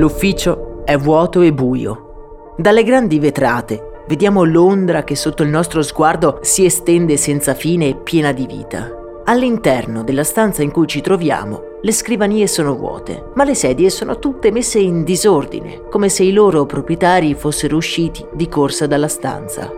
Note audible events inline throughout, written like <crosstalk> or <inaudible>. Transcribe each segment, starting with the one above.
L'ufficio è vuoto e buio. Dalle grandi vetrate vediamo Londra che sotto il nostro sguardo si estende senza fine e piena di vita. All'interno della stanza in cui ci troviamo, le scrivanie sono vuote, ma le sedie sono tutte messe in disordine, come se i loro proprietari fossero usciti di corsa dalla stanza.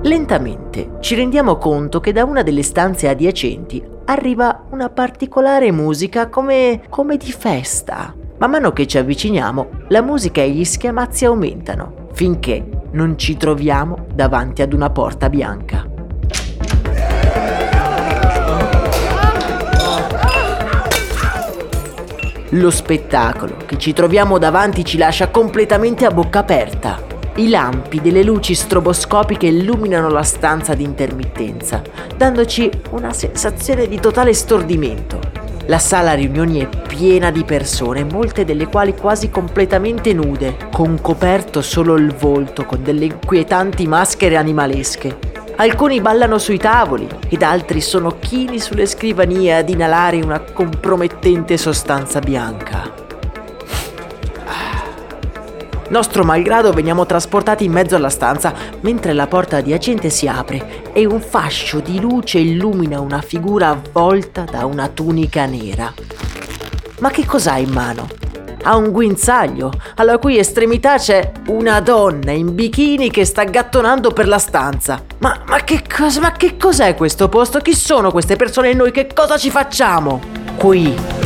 Lentamente ci rendiamo conto che da una delle stanze adiacenti arriva una particolare musica come, come di festa. Man mano che ci avviciniamo, la musica e gli schiamazzi aumentano, finché non ci troviamo davanti ad una porta bianca. Lo spettacolo che ci troviamo davanti ci lascia completamente a bocca aperta. I lampi delle luci stroboscopiche illuminano la stanza di intermittenza, dandoci una sensazione di totale stordimento. La sala riunioni è piena di persone, molte delle quali quasi completamente nude, con coperto solo il volto con delle inquietanti maschere animalesche. Alcuni ballano sui tavoli ed altri sono chini sulle scrivanie ad inalare una compromettente sostanza bianca. Nostro malgrado veniamo trasportati in mezzo alla stanza mentre la porta adiacente si apre e un fascio di luce illumina una figura avvolta da una tunica nera. Ma che cos'ha in mano? Ha un guinzaglio, alla cui estremità c'è una donna in bikini che sta gattonando per la stanza. Ma, ma, che, cosa, ma che cos'è questo posto? Chi sono queste persone e noi che cosa ci facciamo? Qui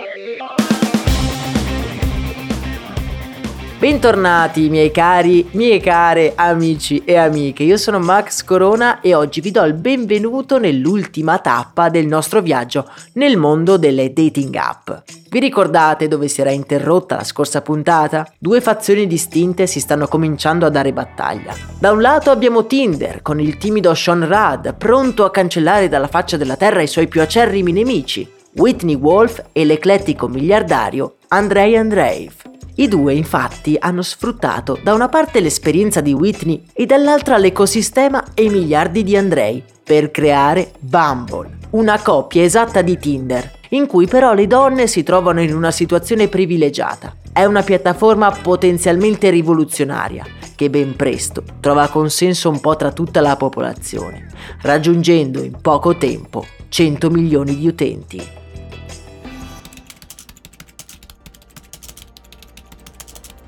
Bentornati miei cari, mie care amici e amiche, io sono Max Corona e oggi vi do il benvenuto nell'ultima tappa del nostro viaggio nel mondo delle dating app. Vi ricordate dove si era interrotta la scorsa puntata? Due fazioni distinte si stanno cominciando a dare battaglia. Da un lato abbiamo Tinder con il timido Sean Rudd pronto a cancellare dalla faccia della terra i suoi più acerrimi nemici, Whitney Wolf e l'eclettico miliardario Andrei Andreev. I due infatti hanno sfruttato da una parte l'esperienza di Whitney e dall'altra l'ecosistema e i miliardi di Andrei per creare Bumble, una coppia esatta di Tinder, in cui però le donne si trovano in una situazione privilegiata. È una piattaforma potenzialmente rivoluzionaria che ben presto trova consenso un po' tra tutta la popolazione, raggiungendo in poco tempo 100 milioni di utenti.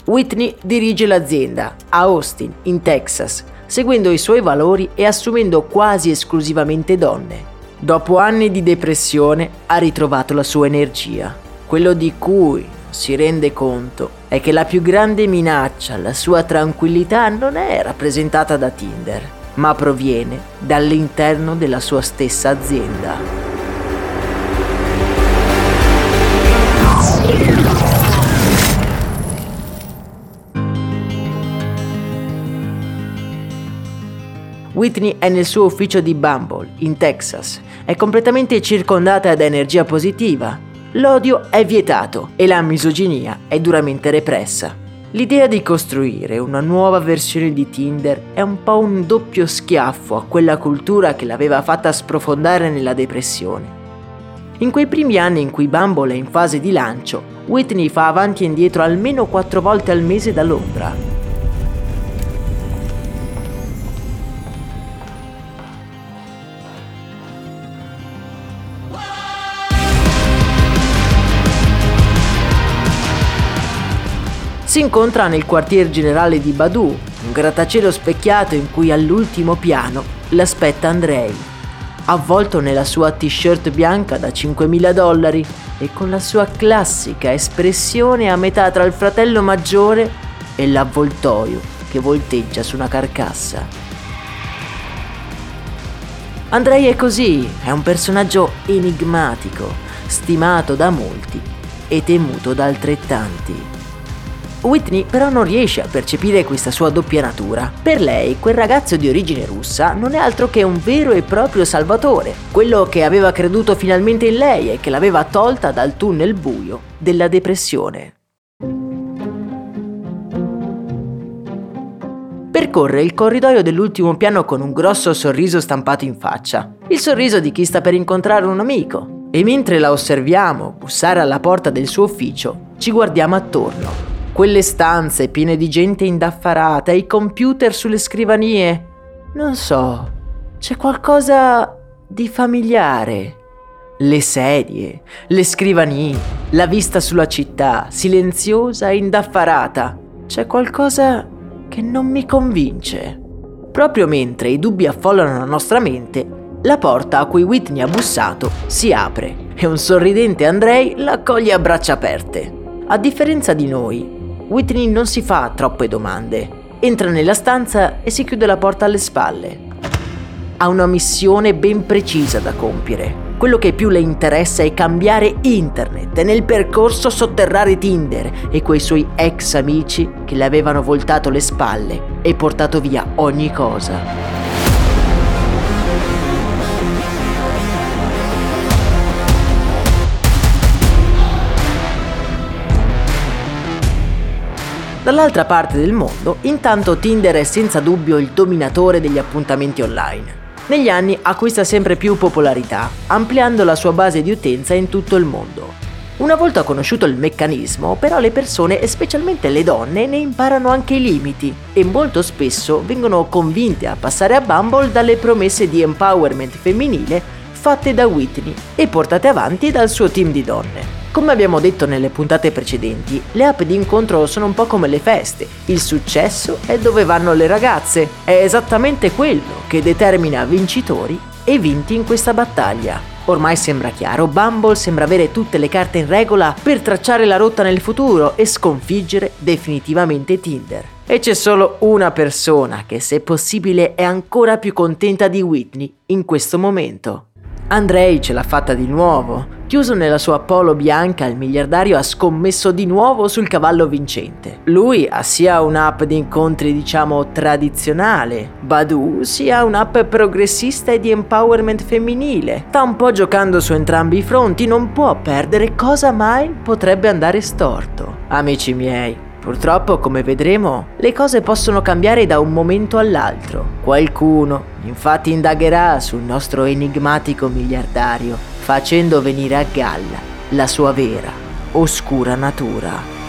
Whitney dirige l'azienda a Austin, in Texas, seguendo i suoi valori e assumendo quasi esclusivamente donne. Dopo anni di depressione ha ritrovato la sua energia. Quello di cui si rende conto è che la più grande minaccia alla sua tranquillità non è rappresentata da Tinder, ma proviene dall'interno della sua stessa azienda. Whitney è nel suo ufficio di Bumble, in Texas. È completamente circondata da energia positiva. L'odio è vietato e la misoginia è duramente repressa. L'idea di costruire una nuova versione di Tinder è un po' un doppio schiaffo a quella cultura che l'aveva fatta sprofondare nella depressione. In quei primi anni in cui Bumble è in fase di lancio, Whitney fa avanti e indietro almeno quattro volte al mese da Londra. Si incontra nel quartier generale di Badu, un grattacielo specchiato in cui all'ultimo piano l'aspetta Andrei, avvolto nella sua t-shirt bianca da 5.000 dollari e con la sua classica espressione a metà tra il fratello maggiore e l'avvoltoio che volteggia su una carcassa. Andrei è così, è un personaggio enigmatico, stimato da molti e temuto da altrettanti. Whitney però non riesce a percepire questa sua doppia natura. Per lei quel ragazzo di origine russa non è altro che un vero e proprio salvatore, quello che aveva creduto finalmente in lei e che l'aveva tolta dal tunnel buio della depressione. Percorre il corridoio dell'ultimo piano con un grosso sorriso stampato in faccia, il sorriso di chi sta per incontrare un amico. E mentre la osserviamo bussare alla porta del suo ufficio, ci guardiamo attorno quelle stanze piene di gente indaffarata, i computer sulle scrivanie. Non so, c'è qualcosa di familiare. Le sedie, le scrivanie, la vista sulla città, silenziosa e indaffarata. C'è qualcosa che non mi convince. Proprio mentre i dubbi affollano la nostra mente, la porta a cui Whitney ha bussato si apre e un sorridente Andrei la accoglie a braccia aperte. A differenza di noi, Whitney non si fa troppe domande. Entra nella stanza e si chiude la porta alle spalle. Ha una missione ben precisa da compiere. Quello che più le interessa è cambiare internet e nel percorso sotterrare Tinder e quei suoi ex amici che le avevano voltato le spalle e portato via ogni cosa. Dall'altra parte del mondo, intanto Tinder è senza dubbio il dominatore degli appuntamenti online. Negli anni acquista sempre più popolarità, ampliando la sua base di utenza in tutto il mondo. Una volta conosciuto il meccanismo, però le persone, e specialmente le donne, ne imparano anche i limiti e molto spesso vengono convinte a passare a Bumble dalle promesse di empowerment femminile fatte da Whitney e portate avanti dal suo team di donne. Come abbiamo detto nelle puntate precedenti, le app di incontro sono un po' come le feste. Il successo è dove vanno le ragazze. È esattamente quello che determina vincitori e vinti in questa battaglia. Ormai sembra chiaro, Bumble sembra avere tutte le carte in regola per tracciare la rotta nel futuro e sconfiggere definitivamente Tinder. E c'è solo una persona che se possibile è ancora più contenta di Whitney in questo momento. Andrei ce l'ha fatta di nuovo. Chiuso nella sua polo bianca, il miliardario ha scommesso di nuovo sul cavallo vincente. Lui ha sia un'app di incontri, diciamo, tradizionale, Badu sia un'app progressista e di empowerment femminile. Sta un po' giocando su entrambi i fronti, non può perdere cosa mai potrebbe andare storto. Amici miei, Purtroppo, come vedremo, le cose possono cambiare da un momento all'altro. Qualcuno, infatti, indagherà sul nostro enigmatico miliardario, facendo venire a galla la sua vera, oscura natura.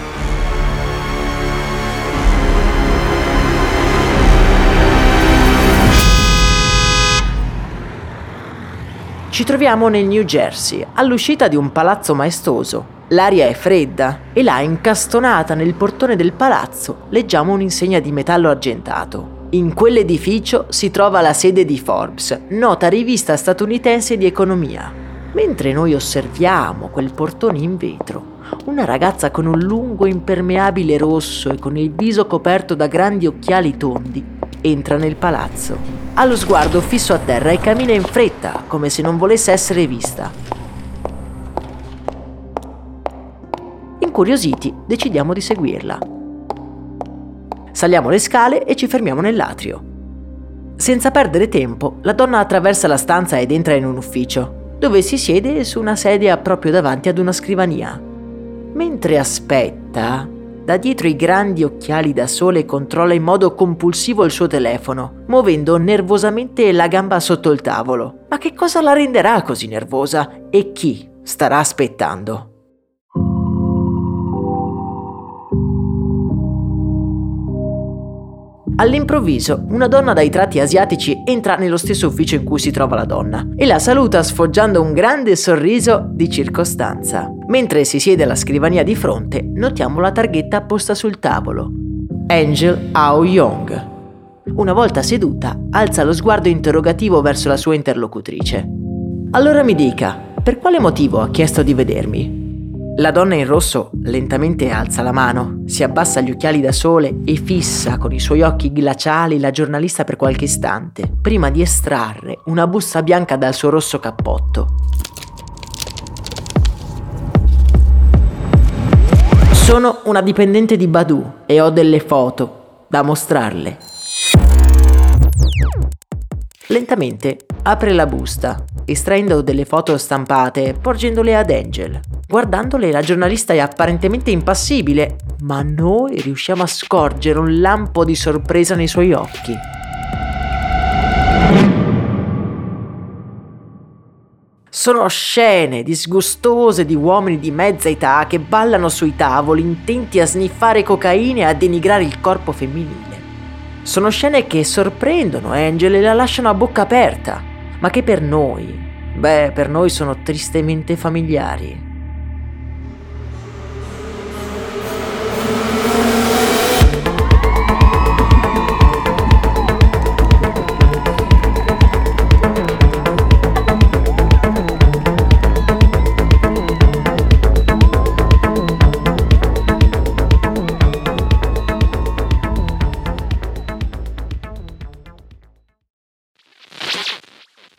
Ci troviamo nel New Jersey, all'uscita di un palazzo maestoso, L'aria è fredda e là, incastonata nel portone del palazzo, leggiamo un'insegna di metallo argentato. In quell'edificio si trova la sede di Forbes, nota rivista statunitense di economia. Mentre noi osserviamo quel portone in vetro, una ragazza con un lungo impermeabile rosso e con il viso coperto da grandi occhiali tondi entra nel palazzo. Ha lo sguardo fisso a terra e cammina in fretta, come se non volesse essere vista. Incuriositi, decidiamo di seguirla. Saliamo le scale e ci fermiamo nell'atrio. Senza perdere tempo, la donna attraversa la stanza ed entra in un ufficio, dove si siede su una sedia proprio davanti ad una scrivania. Mentre aspetta, da dietro i grandi occhiali da sole controlla in modo compulsivo il suo telefono, muovendo nervosamente la gamba sotto il tavolo. Ma che cosa la renderà così nervosa? E chi starà aspettando? All'improvviso, una donna dai tratti asiatici entra nello stesso ufficio in cui si trova la donna e la saluta sfoggiando un grande sorriso di circostanza. Mentre si siede alla scrivania di fronte, notiamo la targhetta apposta sul tavolo. Angel Ao Young. Una volta seduta, alza lo sguardo interrogativo verso la sua interlocutrice. Allora mi dica, per quale motivo ha chiesto di vedermi? La donna in rosso lentamente alza la mano, si abbassa gli occhiali da sole e fissa con i suoi occhi glaciali la giornalista per qualche istante, prima di estrarre una busta bianca dal suo rosso cappotto. Sono una dipendente di Badu e ho delle foto da mostrarle. Lentamente apre la busta, estraendo delle foto stampate e porgendole ad Angel. Guardandole la giornalista è apparentemente impassibile, ma noi riusciamo a scorgere un lampo di sorpresa nei suoi occhi. Sono scene disgustose di uomini di mezza età che ballano sui tavoli intenti a sniffare cocaina e a denigrare il corpo femminile. Sono scene che sorprendono Angel e la lasciano a bocca aperta, ma che per noi, beh, per noi sono tristemente familiari.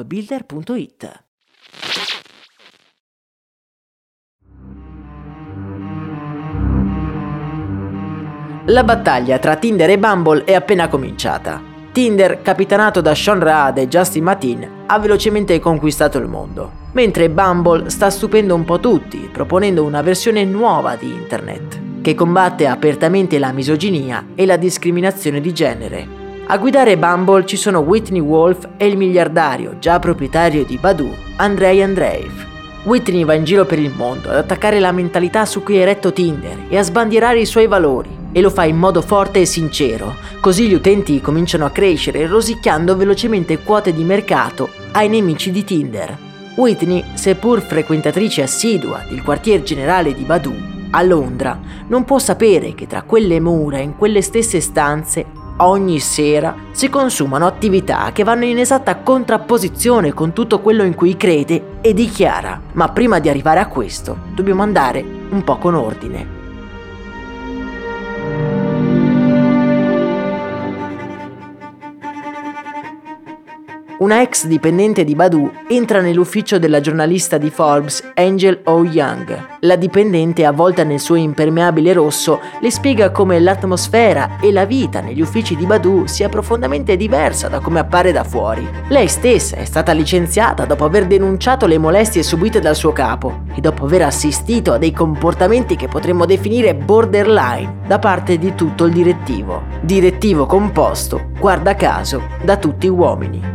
appbuilder.it. La battaglia tra Tinder e Bumble è appena cominciata. Tinder, capitanato da Sean Raad e Justin Matin, ha velocemente conquistato il mondo, mentre Bumble sta stupendo un po' tutti, proponendo una versione nuova di Internet, che combatte apertamente la misoginia e la discriminazione di genere, a guidare Bumble ci sono Whitney Wolf e il miliardario, già proprietario di Badu, Andrei Andreev. Whitney va in giro per il mondo ad attaccare la mentalità su cui è retto Tinder e a sbandierare i suoi valori. E lo fa in modo forte e sincero, così gli utenti cominciano a crescere rosicchiando velocemente quote di mercato ai nemici di Tinder. Whitney, seppur frequentatrice assidua del quartier generale di Badu, a Londra, non può sapere che tra quelle mura, in quelle stesse stanze, ogni sera si consumano attività che vanno in esatta contrapposizione con tutto quello in cui crede e dichiara. Ma prima di arrivare a questo dobbiamo andare un po' con ordine. Una ex dipendente di Badu entra nell'ufficio della giornalista di Forbes Angel O. Young. La dipendente, avvolta nel suo impermeabile rosso, le spiega come l'atmosfera e la vita negli uffici di Badu sia profondamente diversa da come appare da fuori. Lei stessa è stata licenziata dopo aver denunciato le molestie subite dal suo capo e dopo aver assistito a dei comportamenti che potremmo definire borderline da parte di tutto il direttivo. Direttivo composto, guarda caso, da tutti uomini.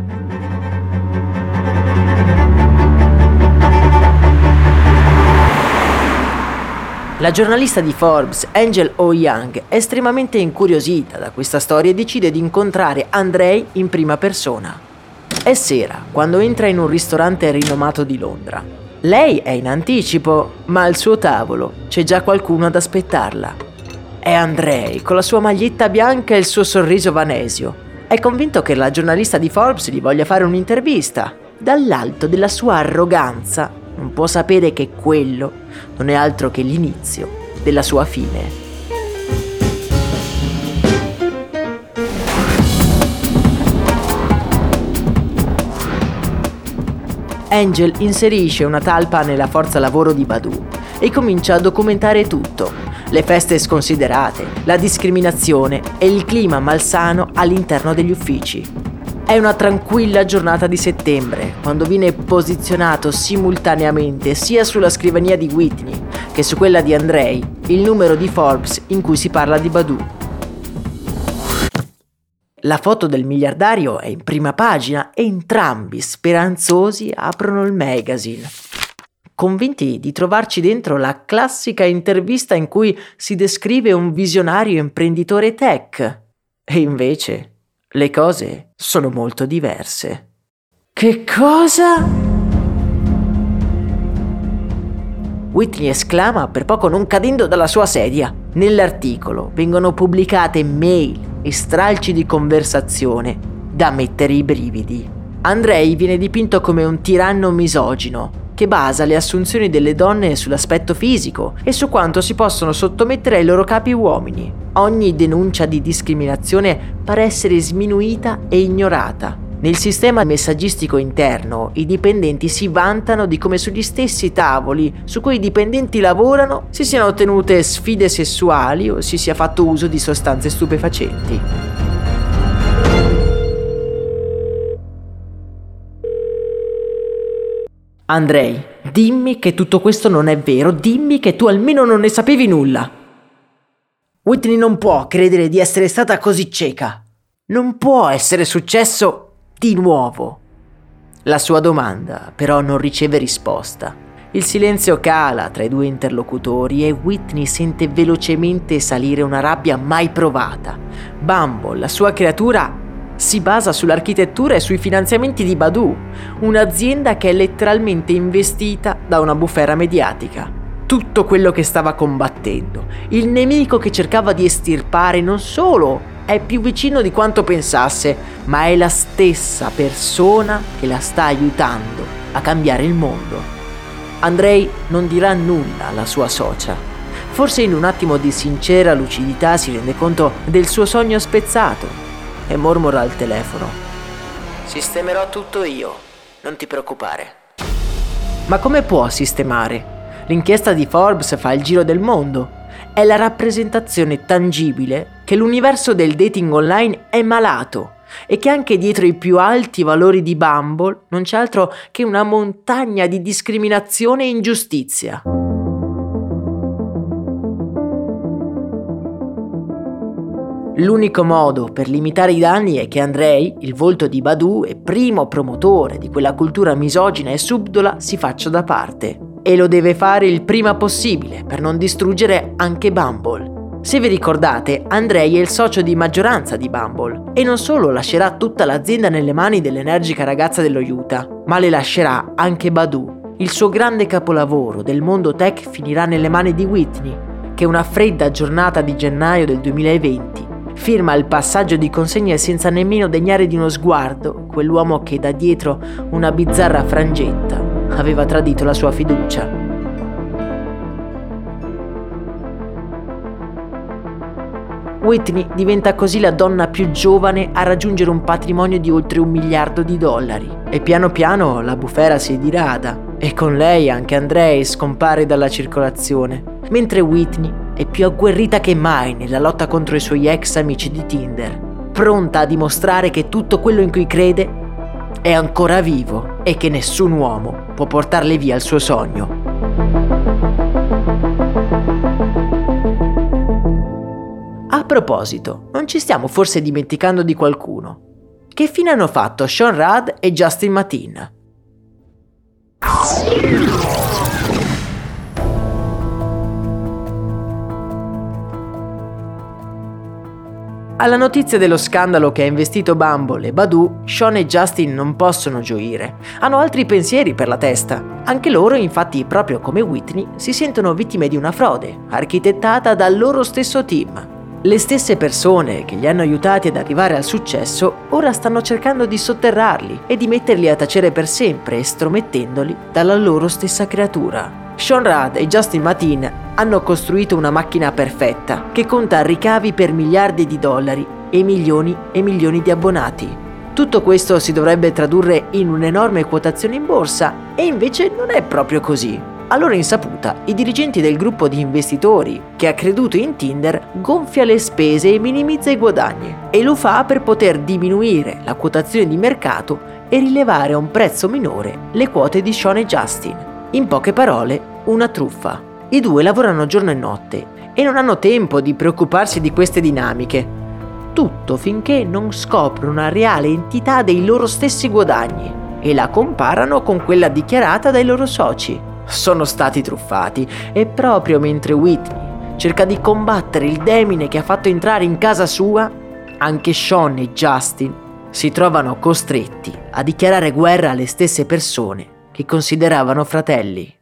La giornalista di Forbes, Angel O. Young, è estremamente incuriosita da questa storia e decide di incontrare Andrei in prima persona. È sera, quando entra in un ristorante rinomato di Londra. Lei è in anticipo, ma al suo tavolo c'è già qualcuno ad aspettarla. È Andrei, con la sua maglietta bianca e il suo sorriso vanesio. È convinto che la giornalista di Forbes gli voglia fare un'intervista. Dall'alto della sua arroganza non può sapere che quello non è altro che l'inizio della sua fine. Angel inserisce una talpa nella forza lavoro di Badu e comincia a documentare tutto. Le feste sconsiderate, la discriminazione e il clima malsano all'interno degli uffici. È una tranquilla giornata di settembre, quando viene posizionato simultaneamente sia sulla scrivania di Whitney che su quella di Andrei il numero di Forbes in cui si parla di Badu. La foto del miliardario è in prima pagina e entrambi speranzosi aprono il magazine. Convinti di trovarci dentro la classica intervista in cui si descrive un visionario imprenditore tech. E invece le cose sono molto diverse. Che cosa? Whitney esclama per poco non cadendo dalla sua sedia. Nell'articolo vengono pubblicate mail e stralci di conversazione da mettere i brividi. Andrei viene dipinto come un tiranno misogino che basa le assunzioni delle donne sull'aspetto fisico e su quanto si possono sottomettere ai loro capi uomini. Ogni denuncia di discriminazione pare essere sminuita e ignorata. Nel sistema messaggistico interno i dipendenti si vantano di come sugli stessi tavoli su cui i dipendenti lavorano si siano tenute sfide sessuali o si sia fatto uso di sostanze stupefacenti. Andrei, dimmi che tutto questo non è vero, dimmi che tu almeno non ne sapevi nulla. Whitney non può credere di essere stata così cieca. Non può essere successo di nuovo. La sua domanda però non riceve risposta. Il silenzio cala tra i due interlocutori e Whitney sente velocemente salire una rabbia mai provata. Bumble, la sua creatura, si basa sull'architettura e sui finanziamenti di Badu, un'azienda che è letteralmente investita da una bufera mediatica. Tutto quello che stava combattendo, il nemico che cercava di estirpare non solo è più vicino di quanto pensasse, ma è la stessa persona che la sta aiutando a cambiare il mondo. Andrei non dirà nulla alla sua socia. Forse in un attimo di sincera lucidità si rende conto del suo sogno spezzato e mormora al telefono. Sistemerò tutto io, non ti preoccupare. Ma come può sistemare? L'inchiesta di Forbes fa il giro del mondo è la rappresentazione tangibile che l'universo del dating online è malato e che anche dietro i più alti valori di Bumble non c'è altro che una montagna di discriminazione e ingiustizia. L'unico modo per limitare i danni è che Andrei, il volto di Badu e primo promotore di quella cultura misogina e subdola, si faccia da parte e lo deve fare il prima possibile per non distruggere anche Bumble. Se vi ricordate, Andrei è il socio di maggioranza di Bumble e non solo lascerà tutta l'azienda nelle mani dell'energica ragazza dello Utah, ma le lascerà anche Badu. Il suo grande capolavoro del mondo tech finirà nelle mani di Whitney, che una fredda giornata di gennaio del 2020 firma il passaggio di consegne senza nemmeno degnare di uno sguardo quell'uomo che da dietro una bizzarra frangetta aveva tradito la sua fiducia. Whitney diventa così la donna più giovane a raggiungere un patrimonio di oltre un miliardo di dollari e piano piano la bufera si dirada e con lei anche Andrei scompare dalla circolazione, mentre Whitney è più agguerrita che mai nella lotta contro i suoi ex amici di Tinder, pronta a dimostrare che tutto quello in cui crede è ancora vivo e che nessun uomo può portarle via il suo sogno. A proposito, non ci stiamo forse dimenticando di qualcuno? Che fine hanno fatto Sean Rudd e Justin Matin? Alla notizia dello scandalo che ha investito Bumble e Badu, Sean e Justin non possono gioire. Hanno altri pensieri per la testa. Anche loro, infatti, proprio come Whitney, si sentono vittime di una frode, architettata dal loro stesso team. Le stesse persone che li hanno aiutati ad arrivare al successo ora stanno cercando di sotterrarli e di metterli a tacere per sempre, estromettendoli dalla loro stessa creatura. Sean Rudd e Justin Matin hanno costruito una macchina perfetta che conta ricavi per miliardi di dollari e milioni e milioni di abbonati. Tutto questo si dovrebbe tradurre in un'enorme quotazione in borsa e invece non è proprio così. A loro insaputa, i dirigenti del gruppo di investitori che ha creduto in Tinder gonfia le spese e minimizza i guadagni e lo fa per poter diminuire la quotazione di mercato e rilevare a un prezzo minore le quote di Sean e Justin. In poche parole, una truffa. I due lavorano giorno e notte e non hanno tempo di preoccuparsi di queste dinamiche. Tutto finché non scoprono una reale entità dei loro stessi guadagni e la comparano con quella dichiarata dai loro soci sono stati truffati e proprio mentre Whitney cerca di combattere il demine che ha fatto entrare in casa sua, anche Sean e Justin si trovano costretti a dichiarare guerra alle stesse persone che consideravano fratelli.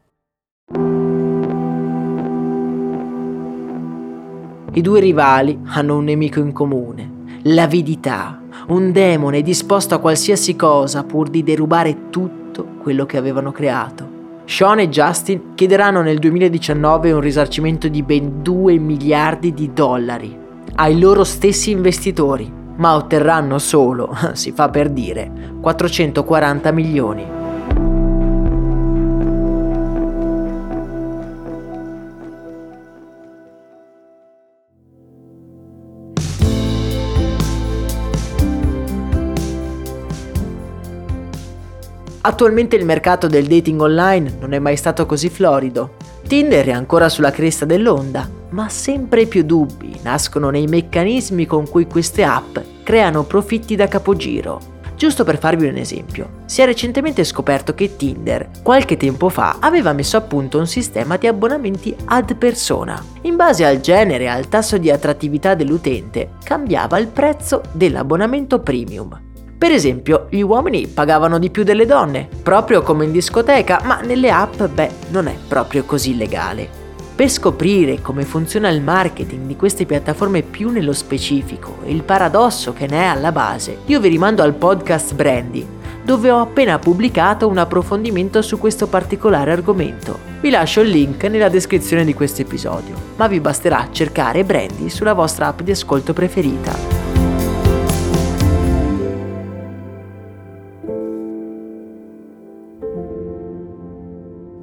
I due rivali hanno un nemico in comune, l'avidità, un demone disposto a qualsiasi cosa pur di derubare tutto quello che avevano creato. Sean e Justin chiederanno nel 2019 un risarcimento di ben 2 miliardi di dollari ai loro stessi investitori, ma otterranno solo, <laughs> si fa per dire, 440 milioni. Attualmente il mercato del dating online non è mai stato così florido. Tinder è ancora sulla cresta dell'onda, ma sempre più dubbi nascono nei meccanismi con cui queste app creano profitti da capogiro. Giusto per farvi un esempio, si è recentemente scoperto che Tinder, qualche tempo fa, aveva messo a punto un sistema di abbonamenti ad persona. In base al genere e al tasso di attrattività dell'utente, cambiava il prezzo dell'abbonamento premium. Per esempio, gli uomini pagavano di più delle donne, proprio come in discoteca, ma nelle app, beh, non è proprio così legale. Per scoprire come funziona il marketing di queste piattaforme più nello specifico e il paradosso che ne è alla base, io vi rimando al podcast Brandy, dove ho appena pubblicato un approfondimento su questo particolare argomento. Vi lascio il link nella descrizione di questo episodio, ma vi basterà cercare Brandy sulla vostra app di ascolto preferita.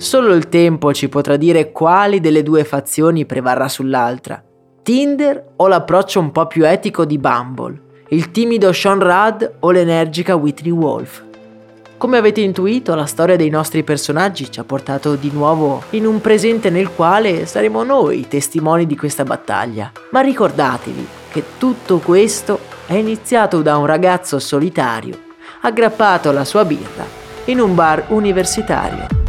Solo il tempo ci potrà dire quali delle due fazioni prevarrà sull'altra. Tinder o l'approccio un po' più etico di Bumble, il timido Sean Rudd o l'energica Whitney Wolf. Come avete intuito, la storia dei nostri personaggi ci ha portato di nuovo in un presente nel quale saremo noi i testimoni di questa battaglia. Ma ricordatevi che tutto questo è iniziato da un ragazzo solitario, aggrappato alla sua birra, in un bar universitario.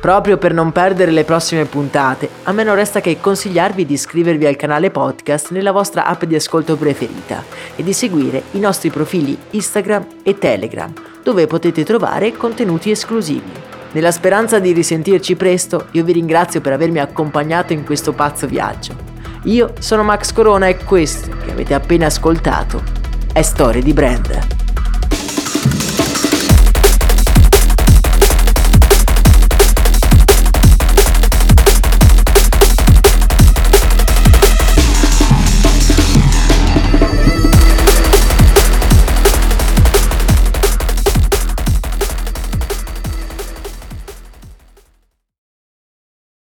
Proprio per non perdere le prossime puntate, a me non resta che consigliarvi di iscrivervi al canale podcast nella vostra app di ascolto preferita e di seguire i nostri profili Instagram e Telegram, dove potete trovare contenuti esclusivi. Nella speranza di risentirci presto, io vi ringrazio per avermi accompagnato in questo pazzo viaggio. Io sono Max Corona e questo che avete appena ascoltato è Storie di Brand.